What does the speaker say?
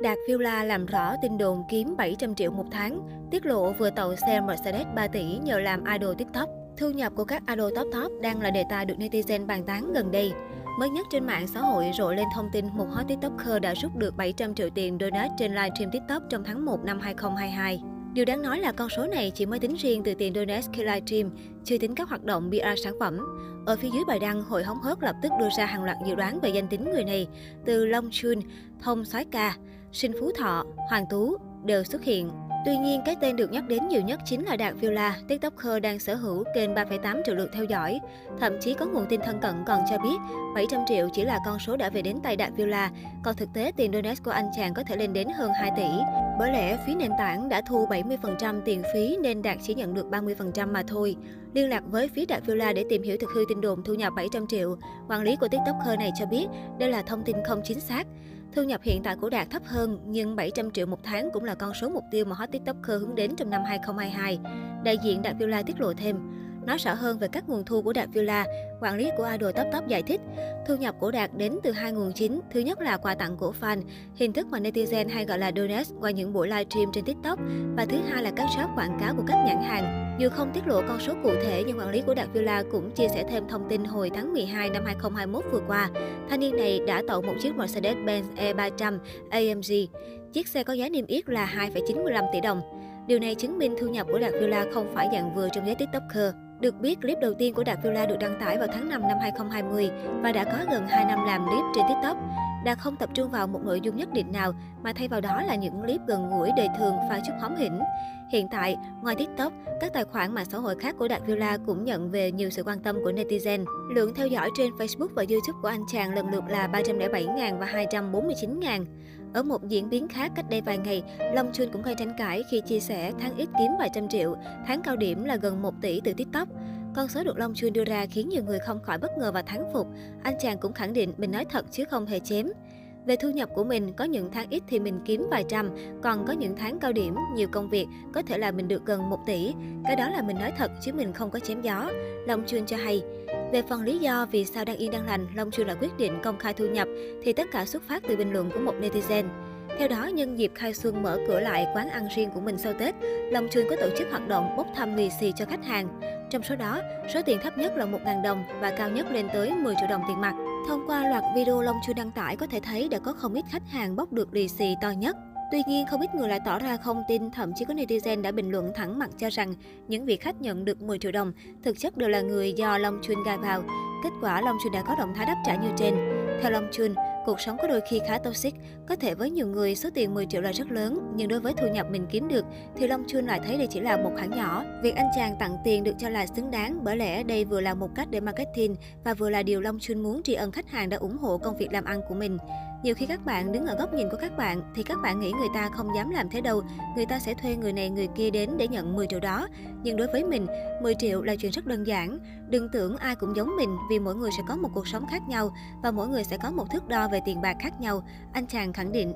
Đạt Villa làm rõ tin đồn kiếm 700 triệu một tháng, tiết lộ vừa tậu xe Mercedes 3 tỷ nhờ làm idol TikTok. Thu nhập của các idol top top đang là đề tài được netizen bàn tán gần đây. Mới nhất trên mạng xã hội rộ lên thông tin một hot TikToker đã rút được 700 triệu tiền donate trên livestream TikTok trong tháng 1 năm 2022. Điều đáng nói là con số này chỉ mới tính riêng từ tiền donate khi livestream, chưa tính các hoạt động PR sản phẩm. Ở phía dưới bài đăng, hội hóng hớt lập tức đưa ra hàng loạt dự đoán về danh tính người này, từ Long Chun, Thông Soái Ca, Sinh Phú Thọ, Hoàng Tú đều xuất hiện. Tuy nhiên, cái tên được nhắc đến nhiều nhất chính là Đạt Villa, TikToker đang sở hữu kênh 3,8 triệu lượt theo dõi. Thậm chí có nguồn tin thân cận còn cho biết 700 triệu chỉ là con số đã về đến tay Đạt Villa, còn thực tế tiền donate của anh chàng có thể lên đến hơn 2 tỷ. Bởi lẽ phía nền tảng đã thu 70% tiền phí nên Đạt chỉ nhận được 30% mà thôi. Liên lạc với phía Đạt Villa để tìm hiểu thực hư tin đồn thu nhập 700 triệu, quản lý của TikToker này cho biết đây là thông tin không chính xác. Thu nhập hiện tại của Đạt thấp hơn, nhưng 700 triệu một tháng cũng là con số mục tiêu mà hot TikToker hướng đến trong năm 2022. Đại diện Đạt Villa tiết lộ thêm. Nói rõ hơn về các nguồn thu của Đạt Villa, quản lý của idol top top giải thích, thu nhập của Đạt đến từ hai nguồn chính. Thứ nhất là quà tặng của fan, hình thức mà netizen hay gọi là donate qua những buổi livestream trên TikTok. Và thứ hai là các shop quảng cáo của các nhãn hàng. Dù không tiết lộ con số cụ thể, nhưng quản lý của Đạt Villa cũng chia sẻ thêm thông tin hồi tháng 12 năm 2021 vừa qua. Thanh niên này đã tậu một chiếc Mercedes-Benz E300 AMG. Chiếc xe có giá niêm yết là 2,95 tỷ đồng. Điều này chứng minh thu nhập của Đạt Villa không phải dạng vừa trong giới TikToker. Được biết, clip đầu tiên của Đạt Villa được đăng tải vào tháng 5 năm 2020 và đã có gần 2 năm làm clip trên TikTok. Đạt không tập trung vào một nội dung nhất định nào, mà thay vào đó là những clip gần gũi đời thường pha chút hóm hỉnh. Hiện tại, ngoài TikTok, các tài khoản mạng xã hội khác của Đạt Villa cũng nhận về nhiều sự quan tâm của netizen. Lượng theo dõi trên Facebook và YouTube của anh chàng lần lượt là 307.000 và 249.000. Ở một diễn biến khác cách đây vài ngày, Long Chun cũng gây tranh cãi khi chia sẻ tháng ít kiếm vài trăm triệu, tháng cao điểm là gần 1 tỷ từ TikTok. Con số được Long Chun đưa ra khiến nhiều người không khỏi bất ngờ và thán phục. Anh chàng cũng khẳng định mình nói thật chứ không hề chém. Về thu nhập của mình, có những tháng ít thì mình kiếm vài trăm, còn có những tháng cao điểm, nhiều công việc, có thể là mình được gần 1 tỷ. Cái đó là mình nói thật chứ mình không có chém gió. Long Chun cho hay. Về phần lý do vì sao đang yên đang lành, Long Chun lại quyết định công khai thu nhập, thì tất cả xuất phát từ bình luận của một netizen. Theo đó, nhân dịp khai xuân mở cửa lại quán ăn riêng của mình sau Tết, Long Chun có tổ chức hoạt động bốc thăm lì xì cho khách hàng. Trong số đó, số tiền thấp nhất là 1.000 đồng và cao nhất lên tới 10 triệu đồng tiền mặt. Thông qua loạt video Long Chun đăng tải có thể thấy đã có không ít khách hàng bốc được lì xì to nhất. Tuy nhiên, không ít người lại tỏ ra không tin, thậm chí có netizen đã bình luận thẳng mặt cho rằng những vị khách nhận được 10 triệu đồng thực chất đều là người do Long Chun gai vào. Kết quả, Long Chun đã có động thái đáp trả như trên. Theo Long Chun, cuộc sống có đôi khi khá toxic. Có thể với nhiều người, số tiền 10 triệu là rất lớn, nhưng đối với thu nhập mình kiếm được, thì Long Chun lại thấy đây chỉ là một khoản nhỏ. Việc anh chàng tặng tiền được cho là xứng đáng, bởi lẽ đây vừa là một cách để marketing và vừa là điều Long Chun muốn tri ân khách hàng đã ủng hộ công việc làm ăn của mình. Nhiều khi các bạn đứng ở góc nhìn của các bạn thì các bạn nghĩ người ta không dám làm thế đâu, người ta sẽ thuê người này người kia đến để nhận 10 triệu đó. Nhưng đối với mình, 10 triệu là chuyện rất đơn giản. Đừng tưởng ai cũng giống mình vì mỗi người sẽ có một cuộc sống khác nhau và mỗi người sẽ có một thước đo về về tiền bạc khác nhau, anh chàng khẳng định.